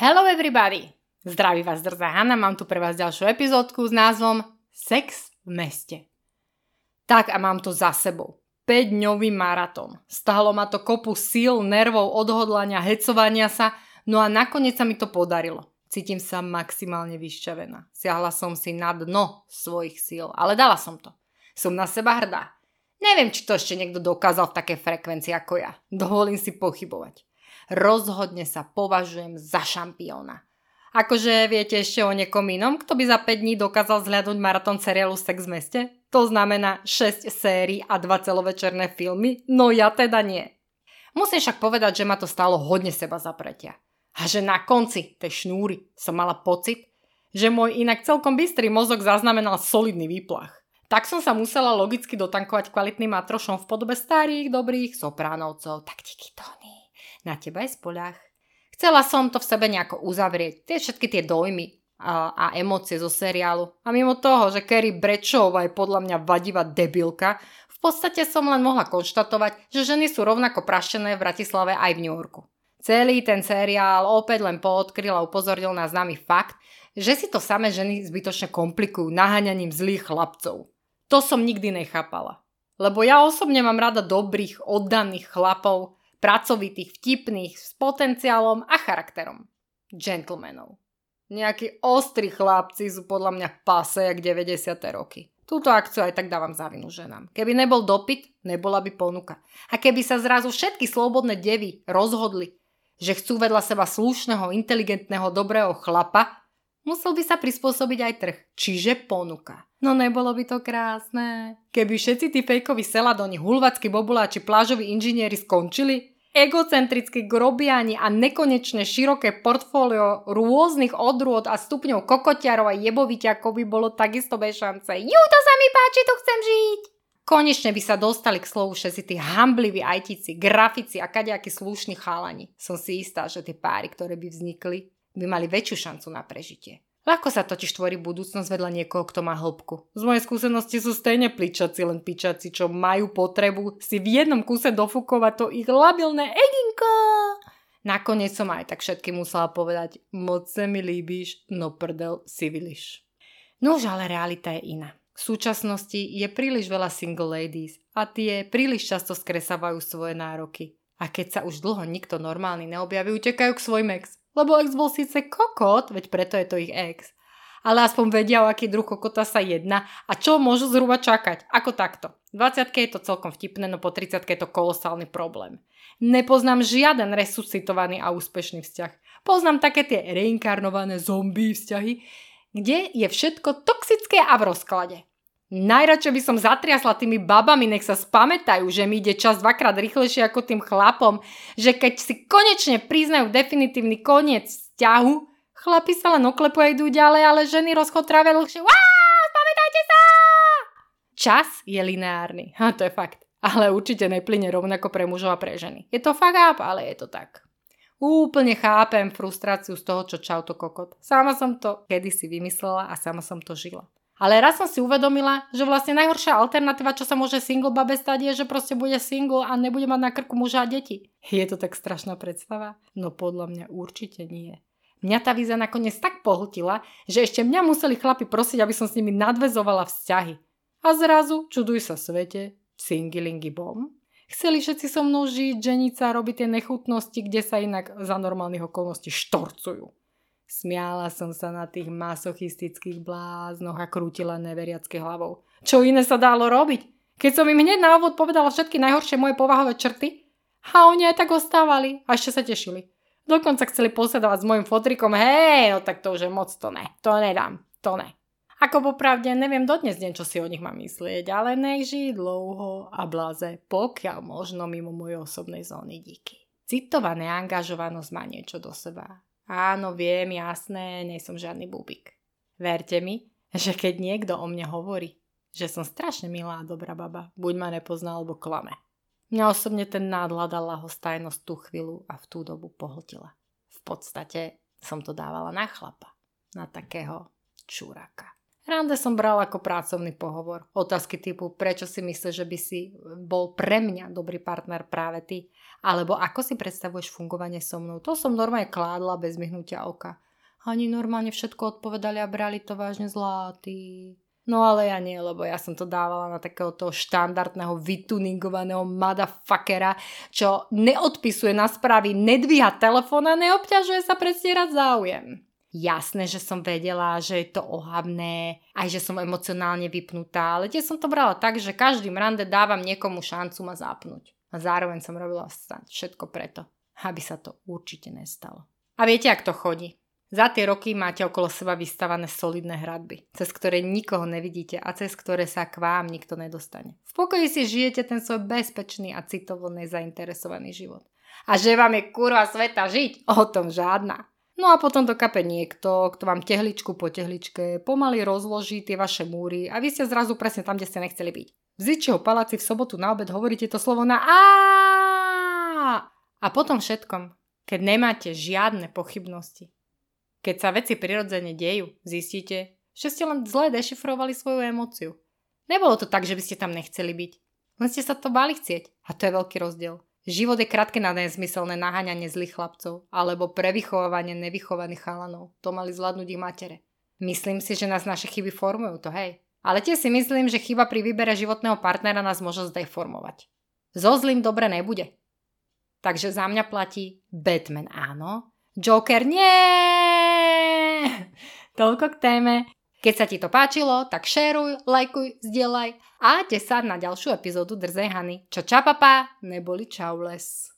Hello everybody! Zdraví vás drzá Hanna, mám tu pre vás ďalšiu epizódku s názvom Sex v meste. Tak a mám to za sebou. 5-dňový maratón. Stalo ma to kopu síl, nervov, odhodlania, hecovania sa, no a nakoniec sa mi to podarilo. Cítim sa maximálne vyšťavená. Siahla som si na dno svojich síl, ale dala som to. Som na seba hrdá. Neviem, či to ešte niekto dokázal v takej frekvencii ako ja. Dovolím si pochybovať rozhodne sa považujem za šampióna. Akože viete ešte o niekom inom, kto by za 5 dní dokázal zhľadnúť maratón seriálu Sex v meste? To znamená 6 sérií a 2 celovečerné filmy? No ja teda nie. Musím však povedať, že ma to stalo hodne seba zapretia. A že na konci tej šnúry som mala pocit, že môj inak celkom bystrý mozog zaznamenal solidný výplach. Tak som sa musela logicky dotankovať kvalitným matrošom v podobe starých, dobrých sopránovcov. Tak díky Tony na teba je spoľah. Chcela som to v sebe nejako uzavrieť, tie všetky tie dojmy a, a emócie zo seriálu. A mimo toho, že Kerry Brečová je podľa mňa vadivá debilka, v podstate som len mohla konštatovať, že ženy sú rovnako praštené v Bratislave aj v New Yorku. Celý ten seriál opäť len poodkryl a upozornil na známy fakt, že si to samé ženy zbytočne komplikujú naháňaním zlých chlapcov. To som nikdy nechápala. Lebo ja osobne mám rada dobrých, oddaných chlapov, pracovitých, vtipných, s potenciálom a charakterom. Gentlemanov. Nejakí ostrí chlapci sú podľa mňa pase jak 90. roky. Túto akciu aj tak dávam za vinu ženám. Keby nebol dopyt, nebola by ponuka. A keby sa zrazu všetky slobodné devy rozhodli, že chcú vedľa seba slušného, inteligentného, dobrého chlapa, musel by sa prispôsobiť aj trh, čiže ponuka. No nebolo by to krásne. Keby všetci tí fejkoví seladoni, hulvackí bobuláči, plážoví inžinieri skončili, egocentrickí grobiani a nekonečne široké portfólio rôznych odrôd a stupňov kokotiarov a jeboviťakov by bolo takisto bez šance. Ju, to sa mi páči, tu chcem žiť! Konečne by sa dostali k slovu všetci tí hambliví ajtici, grafici a kadejakí slušní chalani. Som si istá, že tie páry, ktoré by vznikli, by mali väčšiu šancu na prežitie. Ľahko sa totiž tvorí budúcnosť vedľa niekoho, kto má hĺbku. Z mojej skúsenosti sú stejne pličaci, len pičaci, čo majú potrebu si v jednom kuse dofúkovať to ich labilné eginko. Nakoniec som aj tak všetky musela povedať, moc sa mi líbíš, no prdel si vyliš. Nož ale realita je iná. V súčasnosti je príliš veľa single ladies a tie príliš často skresávajú svoje nároky. A keď sa už dlho nikto normálny neobjaví, utekajú k svojim ex. Lebo ex bol síce kokot, veď preto je to ich ex. Ale aspoň vedia, o aký druh kokota sa jedná a čo môžu zhruba čakať. Ako takto. 20 je to celkom vtipné, no po 30 je to kolosálny problém. Nepoznám žiaden resuscitovaný a úspešný vzťah. Poznám také tie reinkarnované zombie vzťahy, kde je všetko toxické a v rozklade. Najradšej by som zatriasla tými babami, nech sa spamätajú, že mi ide čas dvakrát rýchlejšie ako tým chlapom, že keď si konečne priznajú definitívny koniec vzťahu, chlapi sa len oklepujú a idú ďalej, ale ženy rozchod trávia dlhšie. Wow, spamätajte sa! Čas je lineárny, ha, to je fakt. Ale určite neplyne rovnako pre mužov a pre ženy. Je to fakt up, ale je to tak. Úplne chápem frustráciu z toho, čo čau to kokot. Sama som to kedysi vymyslela a sama som to žila. Ale raz som si uvedomila, že vlastne najhoršia alternatíva, čo sa môže single babe stať, je, že proste bude single a nebude mať na krku muža a deti. Je to tak strašná predstava? No podľa mňa určite nie. Mňa tá víza nakoniec tak pohltila, že ešte mňa museli chlapi prosiť, aby som s nimi nadvezovala vzťahy. A zrazu, čuduj sa svete, singilingy bom. Chceli všetci so mnou žiť, ženiť robiť tie nechutnosti, kde sa inak za normálnych okolností štorcujú. Smiala som sa na tých masochistických bláznoch a krútila neveriacky hlavou. Čo iné sa dalo robiť? Keď som im hneď na úvod povedala všetky najhoršie moje povahové črty, a oni aj tak ostávali a ešte sa tešili. Dokonca chceli posedovať s mojim fotrikom, hej, no tak to už je moc, to ne, to nedám, to ne. Ako popravde, neviem dodnes deň, čo si o nich mám myslieť, ale nech žijí dlouho a blaze, pokiaľ možno mimo mojej osobnej zóny díky. Citovaná angažovanosť má niečo do seba Áno, viem, jasné, nie som žiadny bubik. Verte mi, že keď niekto o mne hovorí, že som strašne milá a dobrá baba, buď ma nepozná alebo klame. Mňa osobne ten nádhľad a lahostajnosť tú chvíľu a v tú dobu pohltila. V podstate som to dávala na chlapa, na takého čuraka. Rande som bral ako pracovný pohovor. Otázky typu, prečo si myslíš, že by si bol pre mňa dobrý partner práve ty? Alebo ako si predstavuješ fungovanie so mnou? To som normálne kládla bez myhnutia oka. Ani normálne všetko odpovedali a brali to vážne zlatý. No ale ja nie, lebo ja som to dávala na takého toho štandardného vytuningovaného motherfuckera, čo neodpisuje na správy, nedvíha telefón a neobťažuje sa predstierať záujem. Jasné, že som vedela, že je to ohavné, aj že som emocionálne vypnutá, ale tie som to brala tak, že každým rande dávam niekomu šancu ma zapnúť. A zároveň som robila všetko preto, aby sa to určite nestalo. A viete, ak to chodí. Za tie roky máte okolo seba vystavané solidné hradby, cez ktoré nikoho nevidíte a cez ktoré sa k vám nikto nedostane. V pokoji si žijete ten svoj bezpečný a citovo nezainteresovaný život. A že vám je kurva sveta žiť, o tom žiadna. No a potom to kape niekto, kto vám tehličku po tehličke pomaly rozloží tie vaše múry a vy ste zrazu presne tam, kde ste nechceli byť. V Zičiho paláci v sobotu na obed hovoríte to slovo na a a potom všetkom, keď nemáte žiadne pochybnosti. Keď sa veci prirodzene dejú, zistíte, že ste len zle dešifrovali svoju emóciu. Nebolo to tak, že by ste tam nechceli byť. Len ste sa to báli chcieť. A to je veľký rozdiel. Život je krátke na nezmyselné naháňanie zlých chlapcov alebo prevychovávanie nevychovaných chalanov. To mali zvládnuť ich matere. Myslím si, že nás naše chyby formujú, to hej. Ale tiež si myslím, že chyba pri výbere životného partnera nás môže zdeformovať. So zlým dobre nebude. Takže za mňa platí Batman áno, Joker nie! Toľko k téme. Keď sa ti to páčilo, tak šeruj, lajkuj, zdieľaj a te sa na ďalšiu epizódu Drzej Hany. Čo čapapa, neboli čaules.